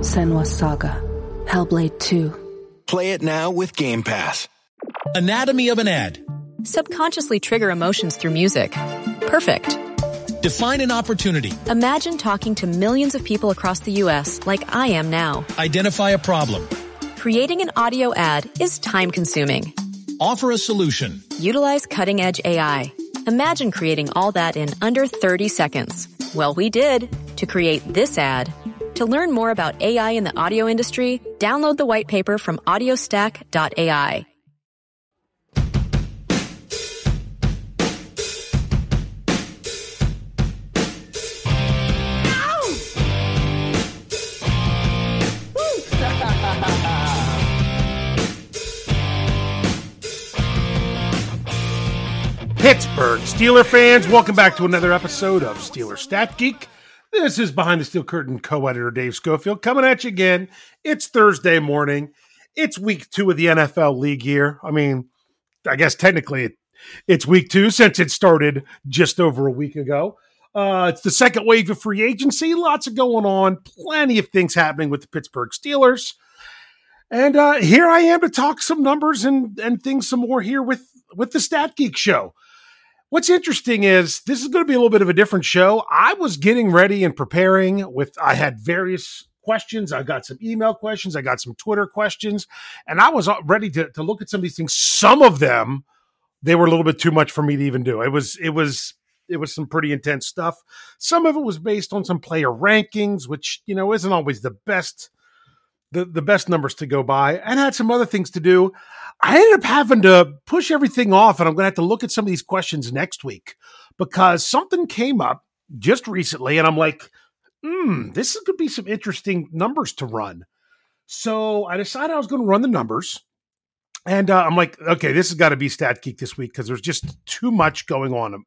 Senua's Saga. Hellblade 2. Play it now with Game Pass. Anatomy of an ad. Subconsciously trigger emotions through music. Perfect. Define an opportunity. Imagine talking to millions of people across the U.S. like I am now. Identify a problem. Creating an audio ad is time consuming. Offer a solution. Utilize cutting edge AI. Imagine creating all that in under 30 seconds. Well, we did to create this ad. To learn more about AI in the audio industry, download the white paper from audiostack.ai. Pittsburgh Steeler fans, welcome back to another episode of Steeler Stat Geek. This is Behind the Steel Curtain co-editor Dave Schofield coming at you again. It's Thursday morning. It's week two of the NFL league year. I mean, I guess technically it's week two since it started just over a week ago. Uh, it's the second wave of free agency. Lots of going on. Plenty of things happening with the Pittsburgh Steelers. And uh, here I am to talk some numbers and and things some more here with with the Stat Geek show. What's interesting is this is going to be a little bit of a different show. I was getting ready and preparing with I had various questions. I got some email questions, I got some Twitter questions, and I was uh, ready to, to look at some of these things. Some of them they were a little bit too much for me to even do. It was it was it was some pretty intense stuff. Some of it was based on some player rankings, which you know isn't always the best the, the best numbers to go by and had some other things to do. I ended up having to push everything off and I'm going to have to look at some of these questions next week because something came up just recently and I'm like, hmm, this is going to be some interesting numbers to run. So I decided I was going to run the numbers. And uh, I'm like, okay, this has got to be Stat Geek this week because there's just too much going on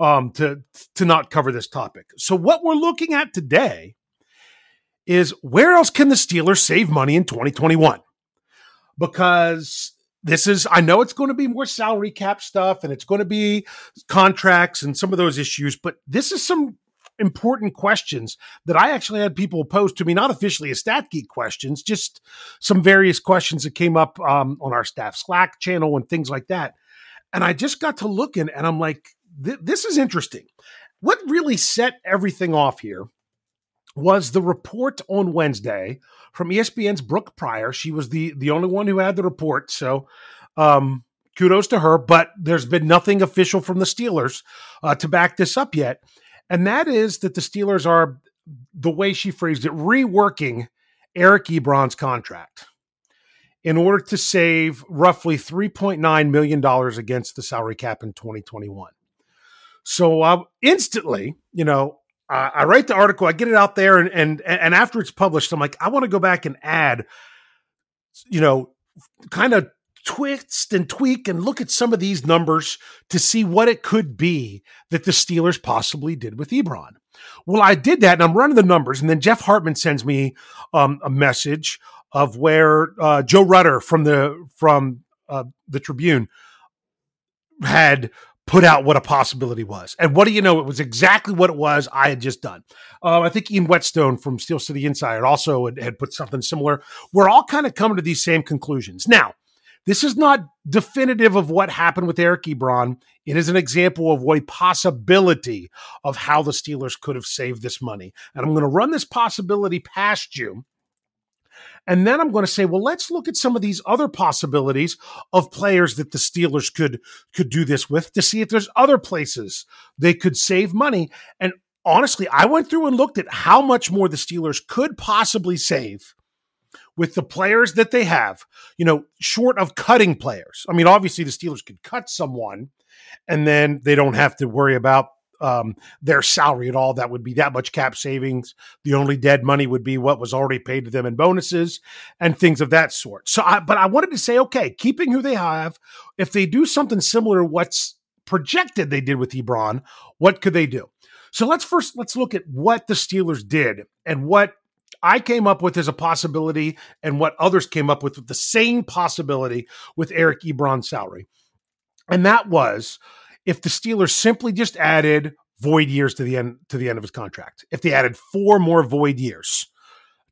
um, to to not cover this topic. So what we're looking at today is where else can the Steelers save money in 2021? Because this is, I know it's going to be more salary cap stuff and it's going to be contracts and some of those issues, but this is some important questions that I actually had people pose to me, not officially as Stat Geek questions, just some various questions that came up um, on our staff Slack channel and things like that. And I just got to looking and I'm like, th- this is interesting. What really set everything off here was the report on Wednesday from ESPN's Brooke Pryor. She was the the only one who had the report, so um, kudos to her. But there's been nothing official from the Steelers uh, to back this up yet, and that is that the Steelers are the way she phrased it, reworking Eric Ebron's contract in order to save roughly $3.9 million against the salary cap in 2021. So uh, instantly, you know, uh, I write the article, I get it out there, and and and after it's published, I'm like, I want to go back and add, you know, kind of twist and tweak and look at some of these numbers to see what it could be that the Steelers possibly did with Ebron. Well, I did that, and I'm running the numbers, and then Jeff Hartman sends me um, a message of where uh, Joe Rutter from the from uh, the Tribune had put out what a possibility was. And what do you know? It was exactly what it was I had just done. Uh, I think Ian Whetstone from Steel City Insider also had, had put something similar. We're all kind of coming to these same conclusions. Now, this is not definitive of what happened with Eric Ebron. It is an example of a possibility of how the Steelers could have saved this money. And I'm going to run this possibility past you. And then I'm going to say, well, let's look at some of these other possibilities of players that the Steelers could could do this with to see if there's other places they could save money. And honestly, I went through and looked at how much more the Steelers could possibly save with the players that they have, you know, short of cutting players. I mean, obviously the Steelers could cut someone and then they don't have to worry about um, their salary at all. That would be that much cap savings. The only dead money would be what was already paid to them in bonuses and things of that sort. So, I, but I wanted to say, okay, keeping who they have, if they do something similar to what's projected they did with Ebron, what could they do? So let's first let's look at what the Steelers did and what I came up with as a possibility and what others came up with, with the same possibility with Eric Ebron's salary. And that was if the Steelers simply just added void years to the end to the end of his contract. If they added four more void years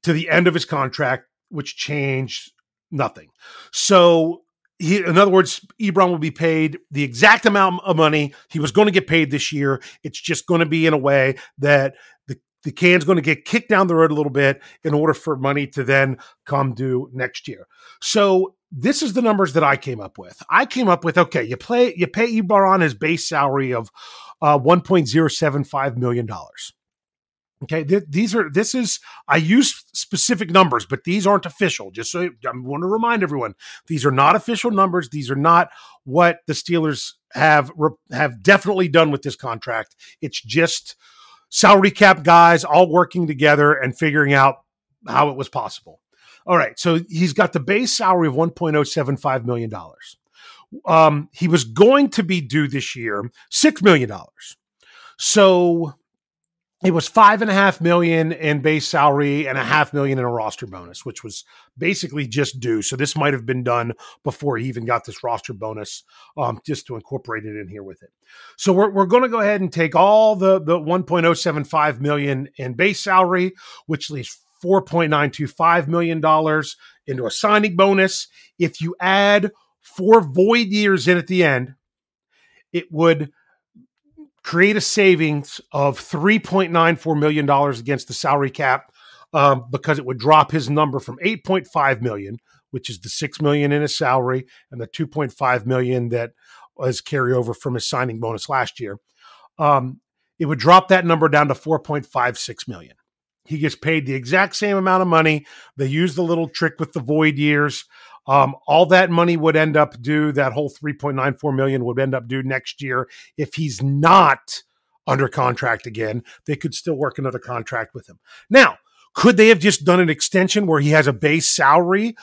to the end of his contract, which changed nothing. So he, in other words, Ebron will be paid the exact amount of money he was going to get paid this year. It's just going to be in a way that the the can's going to get kicked down the road a little bit in order for money to then come due next year. So this is the numbers that I came up with. I came up with okay, you play you pay Ebron his base salary of uh, one point zero seven five million dollars. Okay, th- these are this is I use specific numbers, but these aren't official. Just so I want to remind everyone, these are not official numbers. These are not what the Steelers have have definitely done with this contract. It's just salary cap guys all working together and figuring out how it was possible. All right, so he's got the base salary of $1.075 million. Um, he was going to be due this year $6 million. So it was five and a half million in base salary and a half million in a roster bonus, which was basically just due. So this might have been done before he even got this roster bonus, um, just to incorporate it in here with it. So we're, we're going to go ahead and take all the the 1.075 million in base salary, which leaves $4.925 million into a signing bonus. If you add four void years in at the end, it would create a savings of $3.94 million against the salary cap um, because it would drop his number from 8.5 million, which is the 6 million in his salary and the 2.5 million that was carryover from his signing bonus last year. Um, it would drop that number down to 4.56 million. He gets paid the exact same amount of money. They use the little trick with the void years. Um, all that money would end up due. That whole 3.94 million would end up due next year if he's not under contract again. They could still work another contract with him. Now, could they have just done an extension where he has a base salary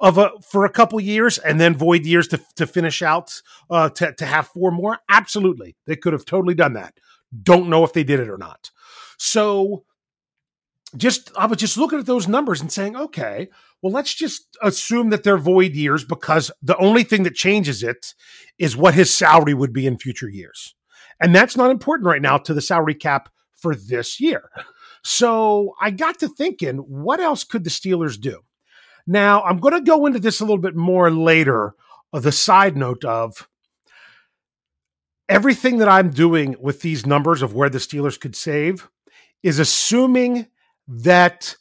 of a for a couple years and then void years to, to finish out uh, to, to have four more? Absolutely, they could have totally done that. Don't know if they did it or not. So just I was just looking at those numbers and saying, okay, well, let's just assume that they're void years because the only thing that changes it is what his salary would be in future years. And that's not important right now to the salary cap for this year. So I got to thinking, what else could the Steelers do? Now, I'm going to go into this a little bit more later. Uh, the side note of everything that I'm doing with these numbers of where the Steelers could save is assuming that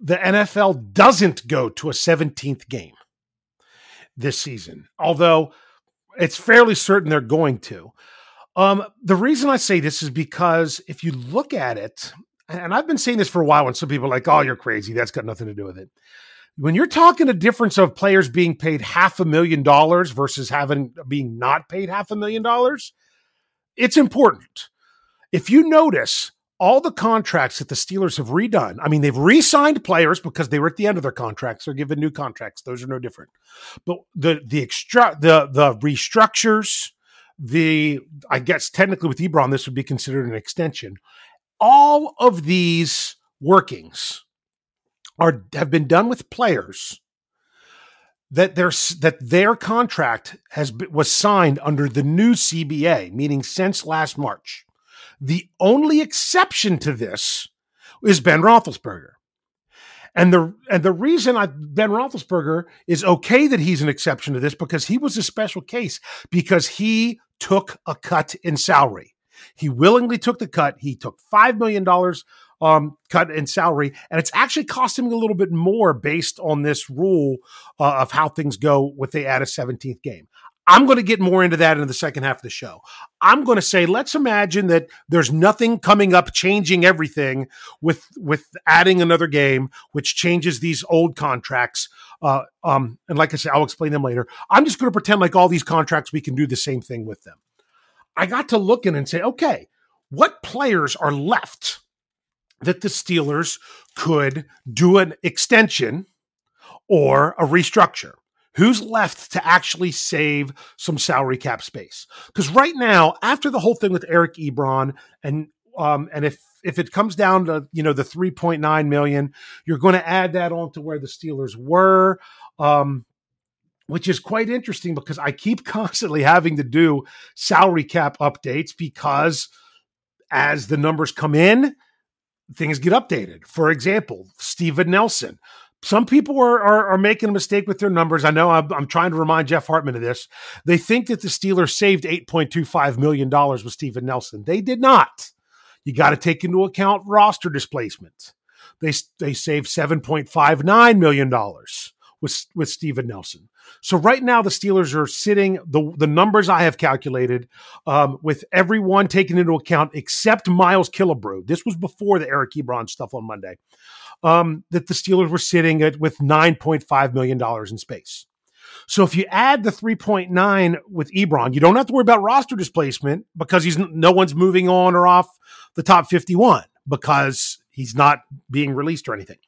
the NFL doesn't go to a 17th game this season, although it's fairly certain they're going to. Um, the reason I say this is because if you look at it, and I've been saying this for a while, when some people are like, "Oh, you're crazy," that's got nothing to do with it. When you're talking a difference of players being paid half a million dollars versus having being not paid half a million dollars, it's important. If you notice, all the contracts that the Steelers have redone. I mean, they've re-signed players because they were at the end of their contracts. They're given new contracts. Those are no different. But the the extra the the restructures, the I guess technically with Ebron, this would be considered an extension. All of these workings are have been done with players that their that their contract has was signed under the new CBA, meaning since last March. The only exception to this is Ben Roethlisberger. And the and the reason I, Ben Roethlisberger is okay that he's an exception to this because he was a special case because he took a cut in salary. He willingly took the cut. He took five million dollars um, cut in salary, and it's actually costing him a little bit more based on this rule uh, of how things go with they add a 17th game. I'm going to get more into that in the second half of the show. I'm going to say, let's imagine that there's nothing coming up changing everything with with adding another game, which changes these old contracts. Uh, um, and like I said, I'll explain them later. I'm just going to pretend like all these contracts we can do the same thing with them. I got to looking and say, okay, what players are left that the Steelers could do an extension or a restructure? Who's left to actually save some salary cap space? Because right now, after the whole thing with Eric Ebron, and um, and if if it comes down to you know the three point nine million, you're going to add that on to where the Steelers were. Um, which is quite interesting because I keep constantly having to do salary cap updates because as the numbers come in, things get updated. For example, Steven Nelson. Some people are, are, are making a mistake with their numbers. I know I'm, I'm, trying to remind Jeff Hartman of this. They think that the Steelers saved $8.25 million with Steven Nelson. They did not. You got to take into account roster displacement. They, they saved $7.59 million with, with Steven Nelson. So right now the Steelers are sitting the the numbers I have calculated um, with everyone taken into account except Miles Killebrew. This was before the Eric Ebron stuff on Monday. Um, that the Steelers were sitting at with nine point five million dollars in space. So if you add the 3.9 with Ebron, you don't have to worry about roster displacement because he's no one's moving on or off the top 51 because he's not being released or anything.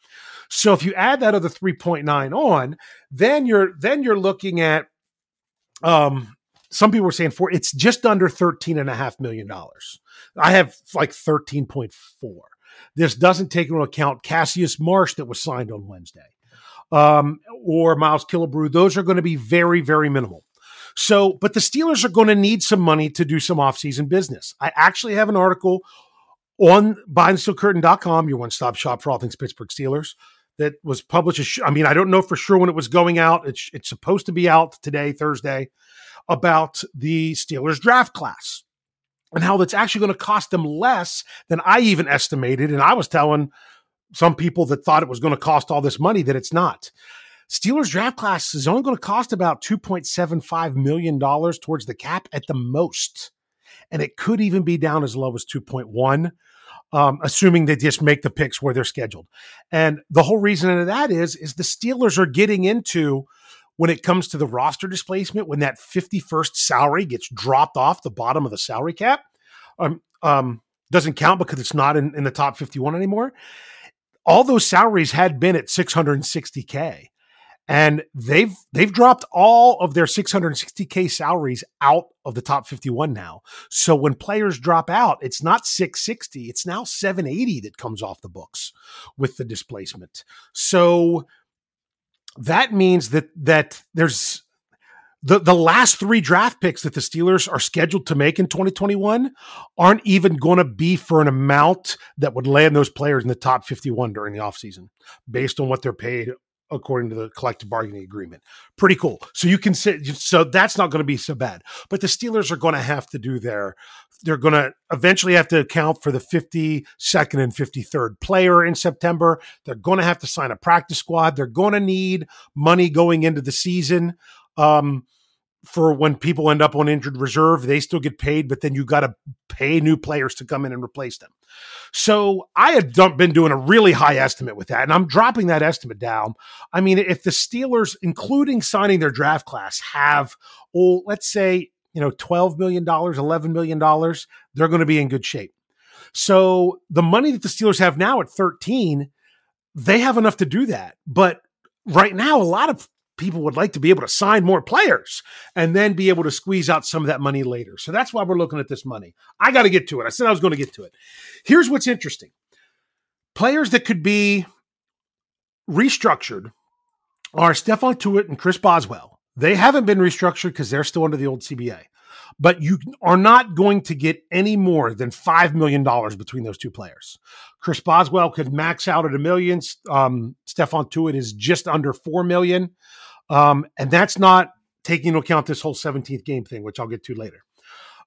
So if you add that other 3.9 on, then you're then you're looking at um some people were saying for it's just under 13 and a half million dollars. I have like 13.4. This doesn't take into account Cassius Marsh that was signed on Wednesday. Um, or Miles Killebrew. Those are going to be very, very minimal. So, but the Steelers are going to need some money to do some offseason business. I actually have an article on BehindTheSteelCurtain.com, your one-stop shop for all things Pittsburgh Steelers that was published. I mean, I don't know for sure when it was going out. It's it's supposed to be out today, Thursday, about the Steelers draft class and how that's actually going to cost them less than I even estimated. And I was telling some people that thought it was going to cost all this money that it's not. Steelers draft class is only going to cost about $2.75 million towards the cap at the most. And it could even be down as low as 2.1 um, assuming they just make the picks where they're scheduled. And the whole reason of that is is the Steelers are getting into when it comes to the roster displacement when that 51st salary gets dropped off the bottom of the salary cap. Um, um, doesn't count because it's not in, in the top 51 anymore. All those salaries had been at 660k and they've they've dropped all of their 660k salaries out of the top 51 now. So when players drop out, it's not 660, it's now 780 that comes off the books with the displacement. So that means that that there's the, the last three draft picks that the Steelers are scheduled to make in 2021 aren't even going to be for an amount that would land those players in the top 51 during the offseason based on what they're paid according to the collective bargaining agreement. Pretty cool. So you can say so that's not going to be so bad. But the Steelers are going to have to do their they're going to eventually have to account for the 52nd and 53rd player in September. They're going to have to sign a practice squad. They're going to need money going into the season. Um, for when people end up on injured reserve, they still get paid, but then you got to pay new players to come in and replace them. So I had been doing a really high estimate with that, and I'm dropping that estimate down. I mean, if the Steelers, including signing their draft class, have, oh, let's say, you know, $12 million, $11 million, they're going to be in good shape. So the money that the Steelers have now at 13, they have enough to do that. But right now, a lot of people would like to be able to sign more players and then be able to squeeze out some of that money later. So that's why we're looking at this money. I got to get to it. I said I was going to get to it. Here's what's interesting players that could be restructured are Stephon Tuitt and Chris Boswell. They haven't been restructured because they're still under the old CBA. But you are not going to get any more than $5 million between those two players. Chris Boswell could max out at a million. Um, Stephon Tuitt is just under $4 million. Um, and that's not taking into account this whole 17th game thing, which I'll get to later.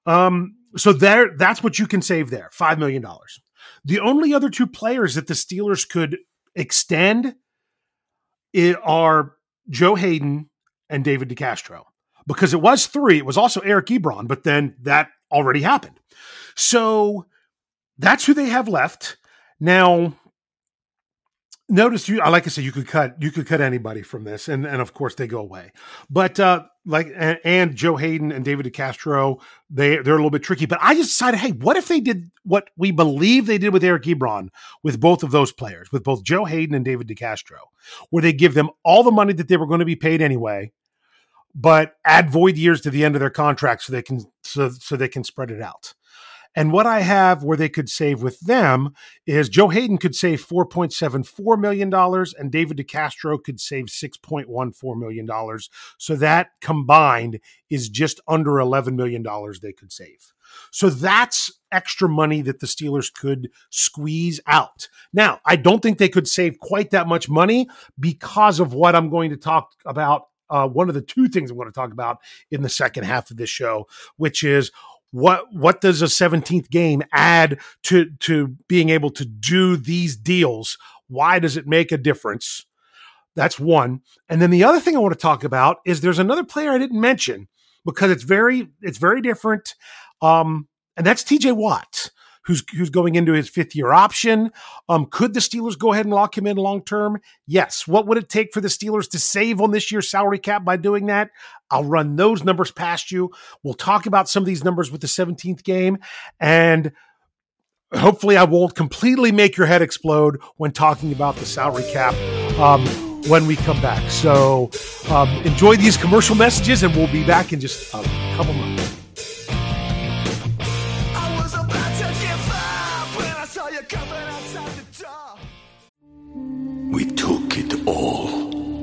Um, so there, that's what you can save there, $5 million. The only other two players that the Steelers could extend are Joe Haden and David DeCastro because it was three. It was also Eric Ebron, but then that already happened. So that's who they have left. Now, notice you I like i said you could cut you could cut anybody from this and and of course they go away. But uh like and, and joe haden and david castro they they're a little bit tricky but i just decided hey what if they did what we believe they did with eric ebron with both of those players with both joe haden and david castro where they give them all the money that they were going to be paid anyway but add void years to the end of their contract so they can so so they can spread it out and what I have where they could save with them is Joe Haden could save $4.74 million and David DeCastro could save $6.14 million. So that combined is just under $11 million they could save. So that's extra money that the Steelers could squeeze out. Now, I don't think they could save quite that much money because of what I'm going to talk about. Uh, one of the two things I'm going to talk about in the second half of this show, which is what what does a 17th game add to to being able to do these deals? Why does it make a difference? That's one. And then the other thing i want to talk about is there's another player i didn't mention because it's very it's very different um and that's tj watt who's who's going into his fifth year option. Um, could the Steelers go ahead and lock him in long term? Yes. What would it take for the Steelers to save on this year's salary cap by doing that? I'll run those numbers past you. We'll talk about some of these numbers with the 17th game and hopefully I won't completely make your head explode when talking about the salary cap um, when we come back. So um, enjoy these commercial messages, and we'll be back in just a couple months.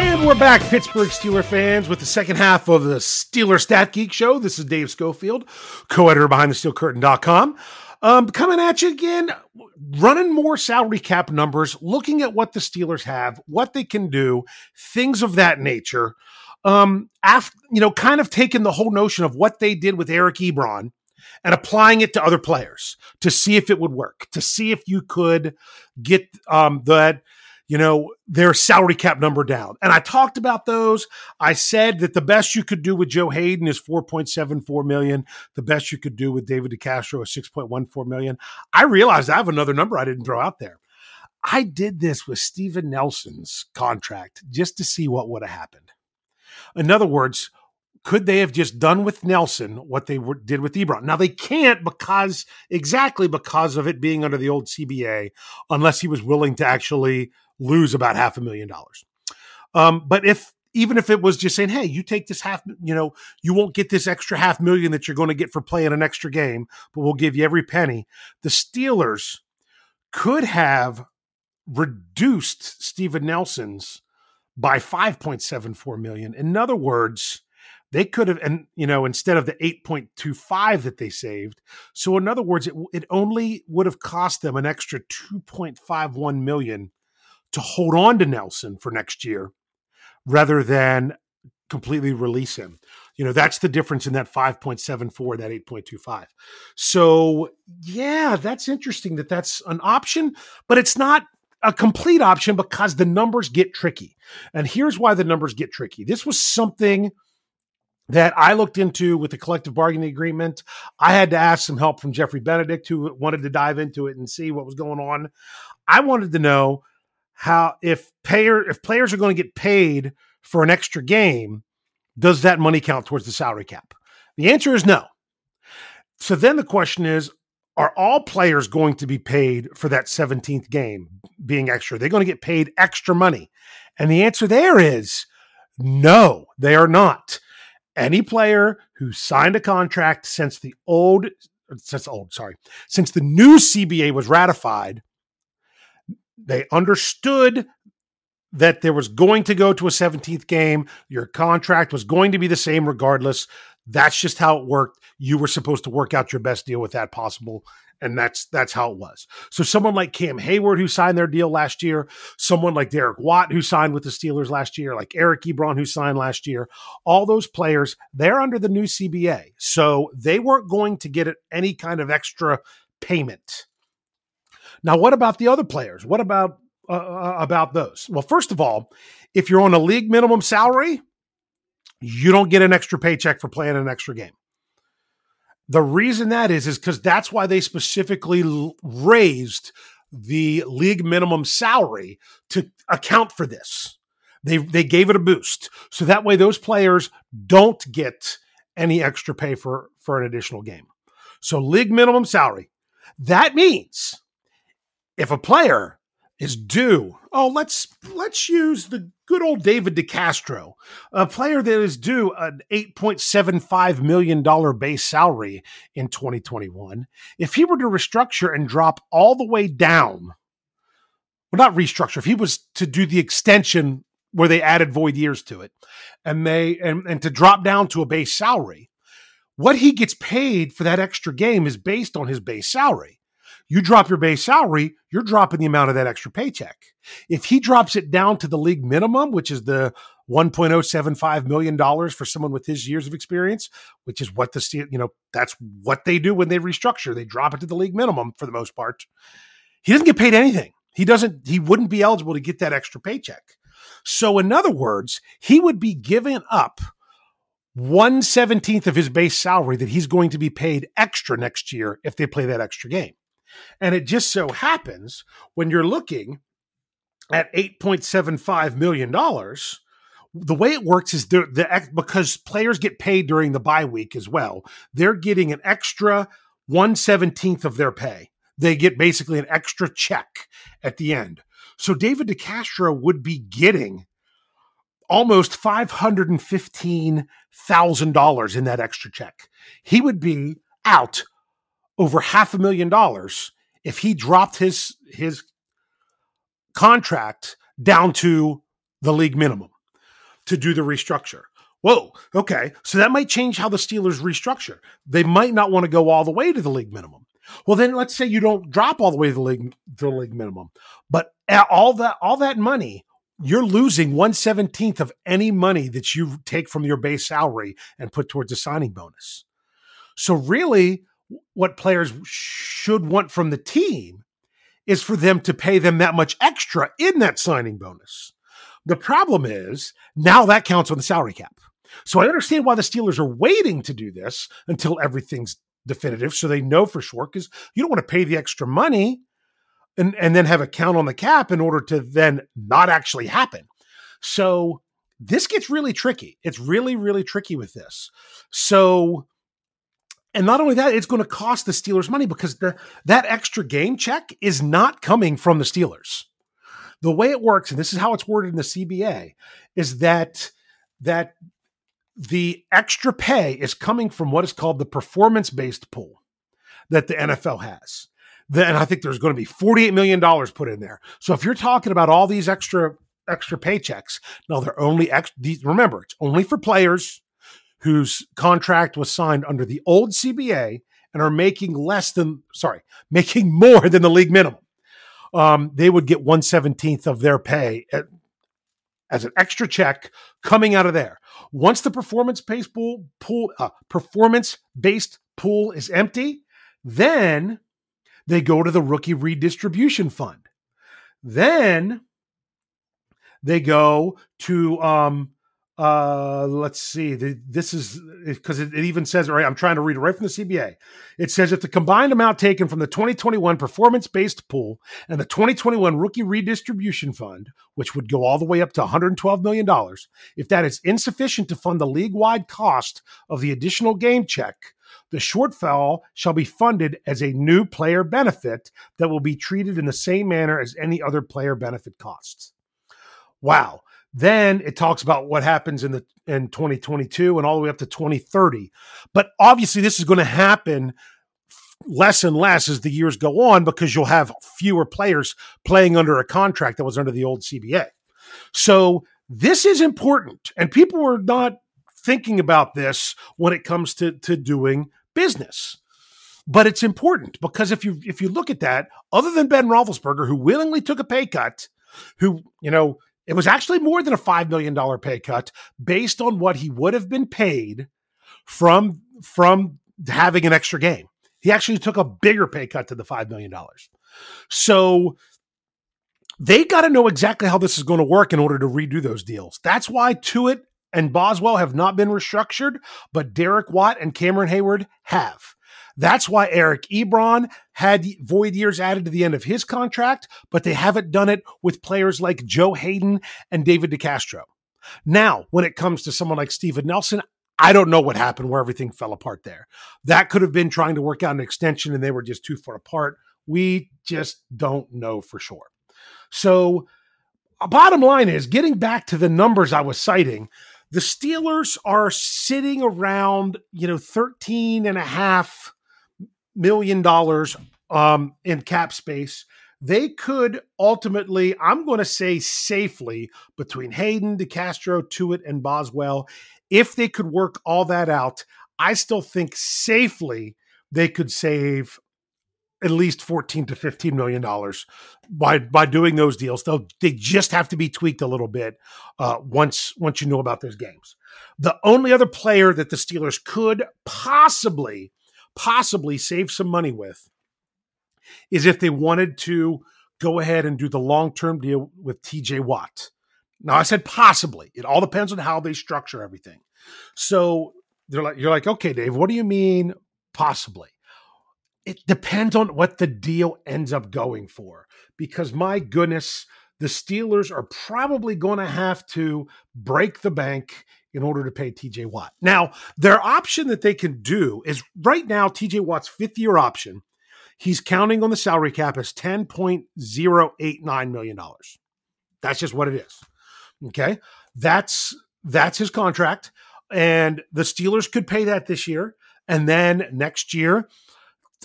And we're back, Pittsburgh Steeler fans, with the second half of the Steeler Stat Geek Show. This is Dave Schofield, co-editor behind the steelcurtain.com. Um, coming at you again, running more salary cap numbers, looking at what the Steelers have, what they can do, things of that nature. Um, after, you know, kind of taking the whole notion of what they did with Eric Ebron and applying it to other players to see if it would work, to see if you could get um, that – you know, their salary cap number down. And I talked about those. I said that the best you could do with Joe Haden is 4.74 million. The best you could do with David DeCastro is 6.14 million. I realized I have another number I didn't throw out there. I did this with Steven Nelson's contract just to see what would have happened. In other words, could they have just done with Nelson what they were, did with Ebron? Now they can't because exactly because of it being under the old CBA, unless he was willing to actually lose about half a million dollars. Um, but if even if it was just saying, hey, you take this half, you know, you won't get this extra half million that you're going to get for playing an extra game, but we'll give you every penny. The Steelers could have reduced Steven Nelson's by 5.74 million. In other words, they could have, and you know, instead of the 8.25 that they saved. So, in other words, it, it only would have cost them an extra 2.51 million to hold on to Nelson for next year rather than completely release him. You know, that's the difference in that 5.74, that 8.25. So, yeah, that's interesting that that's an option, but it's not a complete option because the numbers get tricky. And here's why the numbers get tricky. This was something that I looked into with the collective bargaining agreement. I had to ask some help from Jeffrey Benedict, who wanted to dive into it and see what was going on. I wanted to know how if payer if players are going to get paid for an extra game, does that money count towards the salary cap? The answer is no. So then the question is, are all players going to be paid for that 17th game being extra? They're going to get paid extra money. And the answer there is no, they are not. Any player who signed a contract since the old, since old, sorry, since the new CBA was ratified, they understood that there was going to go to a 17th game. Your contract was going to be the same regardless. That's just how it worked. You were supposed to work out your best deal with that possible. And that's that's how it was. So someone like Cam Heyward, who signed their deal last year, someone like Derek Watt, who signed with the Steelers last year, like Eric Ebron, who signed last year, all those players, they're under the new CBA. So they weren't going to get any kind of extra payment. Now, what about the other players? What about uh, uh, about those? Well, first of all, if you're on a league minimum salary, you don't get an extra paycheck for playing an extra game. The reason that is is because that's why they specifically l- raised the league minimum salary to account for this. They they gave it a boost so that way those players don't get any extra pay for for an additional game. So league minimum salary. That means if a player is due, oh, let's let's use the good old David DeCastro, a player that is due an $8.75 million base salary in 2021. If he were to restructure and drop all the way down, well, not restructure, if he was to do the extension where they added void years to it and they and, and to drop down to a base salary, what he gets paid for that extra game is based on his base salary. You drop your base salary, you're dropping the amount of that extra paycheck. If he drops it down to the league minimum, which is the $1.075 million for someone with his years of experience, which is what the, you know, that's what they do when they restructure. They drop it to the league minimum for the most part. He doesn't get paid anything. He doesn't, he wouldn't be eligible to get that extra paycheck. So, in other words, he would be giving up one seventeenth of his base salary that he's going to be paid extra next year if they play that extra game. And it just so happens when you're looking at $8.75 million, the way it works is the, the because players get paid during the bye week as well, they're getting an extra 117th of their pay. They get basically an extra check at the end. So David DeCastro would be getting almost $515,000 in that extra check. He would be out over half a million dollars if he dropped his his contract down to the league minimum to do the restructure. Whoa, okay. So that might change how the Steelers restructure. They might not want to go all the way to the league minimum. Well, then let's say you don't drop all the way to the league to the league minimum, but all that all that money you're losing one seventeenth of any money that you take from your base salary and put towards a signing bonus. So really, what players should want from the team is for them to pay them that much extra in that signing bonus. The problem is now that counts on the salary cap. So I understand why the Steelers are waiting to do this until everything's definitive so they know for sure because you don't want to pay the extra money and, and then have a count on the cap in order to then not actually happen. So this gets really tricky. It's really, really tricky with this. So and not only that, it's going to cost the Steelers money because the that extra game check is not coming from the Steelers. The way it works, and this is how it's worded in the CBA, is that that the extra pay is coming from what is called the performance-based pool that the NFL has. Then I think there's going to be $48 million put in there. So if you're talking about all these extra extra paychecks, now they're only ex- these, remember, it's only for players whose contract was signed under the old CBA and are making less than, sorry, making more than the league minimum. Um, they would get 117th of their pay at, as an extra check coming out of there. Once the performance based pool, pool uh, performance based pool is empty, then they go to the rookie redistribution fund. Then they go to um, uh, let's see. This is because it, it, even says, right, I'm trying to read it right from the CBA. It says if the combined amount taken from the 2021 performance based pool and the 2021 rookie redistribution fund, which would go all the way up to $112 million, if that is insufficient to fund the league wide cost of the additional game check, the shortfall shall be funded as a new player benefit that will be treated in the same manner as any other player benefit costs. Wow. Then it talks about what happens in the in 2022 and all the way up to 2030. But obviously, this is going to happen less and less as the years go on because you'll have fewer players playing under a contract that was under the old CBA. So this is important, and people are not thinking about this when it comes to to doing business. But it's important because if you if you look at that, other than Ben Roethlisberger, who willingly took a pay cut, who you know it was actually more than a $5 million pay cut based on what he would have been paid from, from having an extra game. He actually took a bigger pay cut to the $5 million. So they got to know exactly how this is going to work in order to redo those deals. That's why Tuitt and Boswell have not been restructured, but Derek Watt and Cameron Heyward have. That's why Eric Ebron had void years added to the end of his contract, but they haven't done it with players like Joe Haden and David DeCastro. Now, when it comes to someone like Steven Nelson, I don't know what happened where everything fell apart there. That could have been trying to work out an extension and they were just too far apart. We just don't know for sure. So, uh, bottom line is getting back to the numbers I was citing, the Steelers are sitting around, you know, 13 and a half million dollars um, in cap space. They could ultimately, I'm going to say safely, between Haden, DeCastro, Tuitt, and Boswell, if they could work all that out, I still think safely they could save at least 14 to 15 million dollars by by doing those deals they'll they just have to be tweaked a little bit uh, once once you know about those games the only other player that the steelers could possibly possibly save some money with is if they wanted to go ahead and do the long term deal with TJ Watt. Now, I said possibly. It all depends on how they structure everything. So they're like, you're like, okay, Dave, what do you mean possibly? It depends on what the deal ends up going for. Because my goodness, the Steelers are probably going to have to break the bank in order to pay TJ Watt. Now, their option that they can do is right now, TJ Watt's fifth year option, he's counting on the salary cap as $10.089 million. That's just what it is. Okay. That's that's his contract. And the Steelers could pay that this year. And then next year,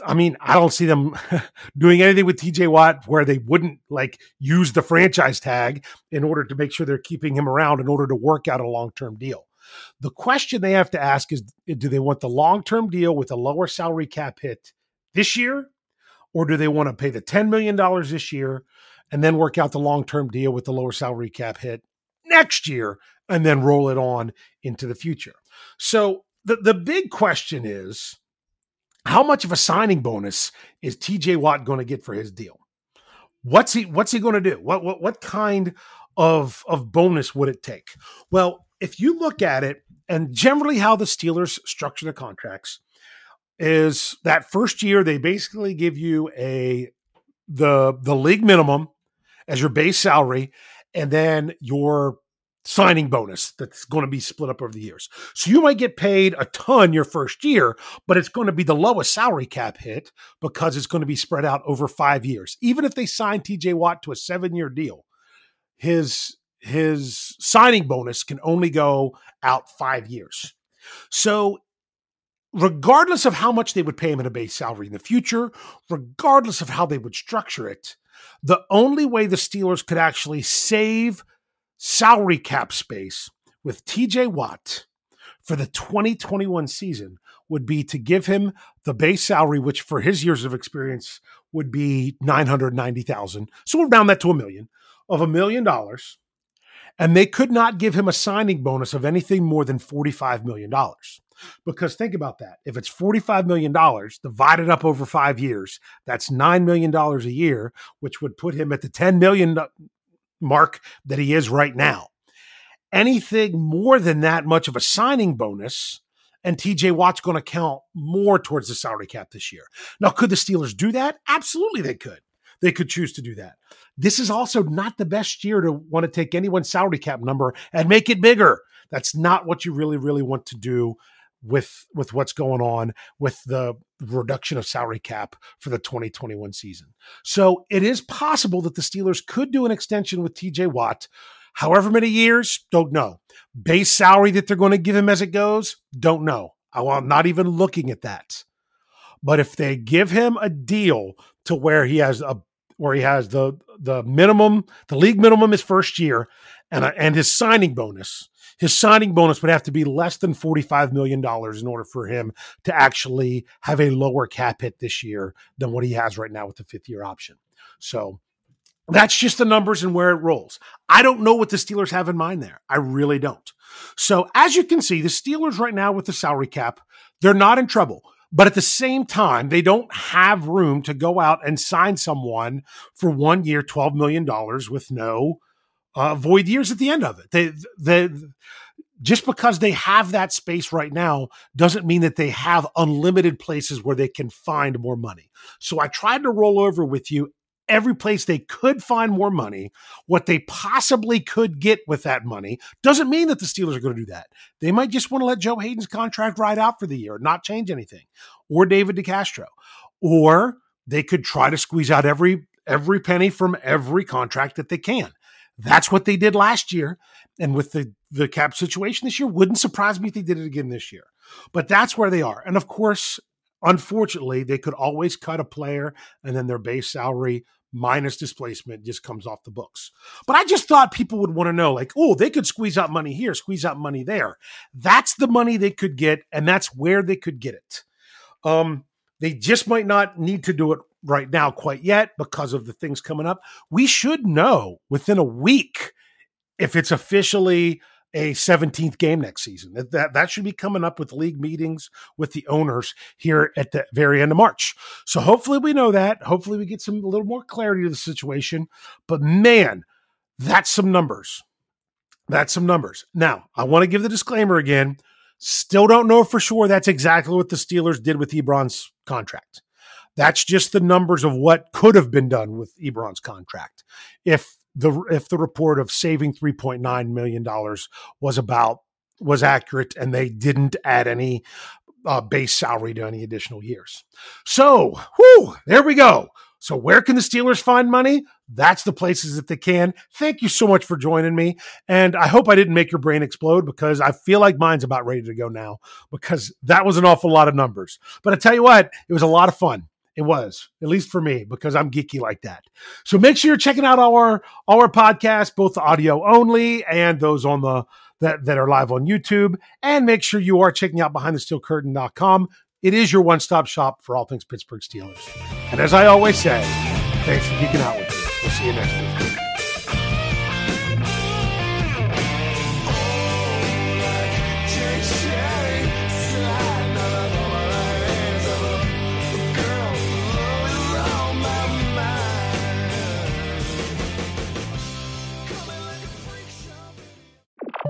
I mean, I don't see them doing anything with TJ Watt where they wouldn't like use the franchise tag in order to make sure they're keeping him around in order to work out a long term deal. The question they have to ask is do they want the long term deal with a lower salary cap hit this year, or do they want to pay the $10 million this year and then work out the long term deal with the lower salary cap hit next year and then roll it on into the future? So the, the big question is how much of a signing bonus is TJ Watt going to get for his deal? What's he what's he going to do? What what what kind of of bonus would it take? Well, if you look at it and generally how the Steelers structure their contracts is that first year they basically give you a the the league minimum as your base salary and then your signing bonus that's going to be split up over the years. So you might get paid a ton your first year, but it's going to be the lowest salary cap hit because it's going to be spread out over 5 years. Even if they sign TJ Watt to a 7-year deal, his his signing bonus can only go out 5 years. So regardless of how much they would pay him in a base salary in the future, regardless of how they would structure it, the only way the Steelers could actually save salary cap space with TJ Watt for the 2021 season would be to give him the base salary, which for his years of experience would be 990,000. So we'll round that to a million of a million dollars. And they could not give him a signing bonus of anything more than $45 million. Because think about that. If it's $45 million divided up over five years, that's $9 million a year, which would put him at the $10 million mark that he is right now. anything more than that much of a signing bonus, and TJ Watt's going to count more towards the salary cap this year. Now, could the Steelers do that? Absolutely, they could. They could choose to do that. This is also not the best year to want to take anyone's salary cap number and make it bigger. That's not what you really, really want to do with with what's going on with the reduction of salary cap for the 2021 season. So it is possible that the Steelers could do an extension with TJ Watt. However many years, don't know. Base salary that they're going to give him as it goes, don't know. I'm not even looking at that. But if they give him a deal to where he has a where he has the the minimum, the league minimum his first year, and a, and his signing bonus, his signing bonus would have to be less than $45 million in order for him to actually have a lower cap hit this year than what he has right now with the fifth year option. So that's just the numbers and where it rolls. I don't know what the Steelers have in mind there. I really don't. So as you can see, the Steelers right now with the salary cap, they're not in trouble. But at the same time, they don't have room to go out and sign someone for one year, $12 million with no uh, void years at the end of it. They, just because they have that space right now doesn't mean that they have unlimited places where they can find more money. So I tried to roll over with you every place they could find more money, what they possibly could get with that money. Doesn't mean that the Steelers are going to do that. They might just want to let Joe Haden's contract ride out for the year, not change anything, or David DeCastro, or they could try to squeeze out every every penny from every contract that they can. That's what they did last year. And with the, the cap situation this year, wouldn't surprise me if they did it again this year. But that's where they are. And of course, unfortunately, they could always cut a player and then their base salary minus displacement just comes off the books. But I just thought people would want to know like, oh, they could squeeze out money here, squeeze out money there. That's the money they could get, and that's where they could get it. Um, they just might not need to do it right now quite yet because of the things coming up. We should know within a week if it's officially a 17th game next season. That, that, that should be coming up with league meetings with the owners here at the very end of March. So hopefully we know that. Hopefully we get some a little more clarity to the situation. But man, that's some numbers. That's some numbers. Now, I want to give the disclaimer again. Still don't know for sure that's exactly what the Steelers did with Ebron's contract. That's just the numbers of what could have been done with Ebron's contract. If the if the report of saving 3.9 million dollars was about was accurate and they didn't add any uh, base salary to any additional years. So, whew, there we go. So, where can the Steelers find money? That's the places that they can. Thank you so much for joining me. And I hope I didn't make your brain explode because I feel like mine's about ready to go now because that was an awful lot of numbers. But I tell you what, it was a lot of fun. It was, at least for me, because I'm geeky like that. So make sure you're checking out our our podcast, both the audio only and those on the that, that are live on YouTube. And make sure you are checking out behindthesteelcurtain.com. It is your one-stop shop for all things Pittsburgh Steelers. And as I always say, thanks for geeking out with me. We'll see you next week.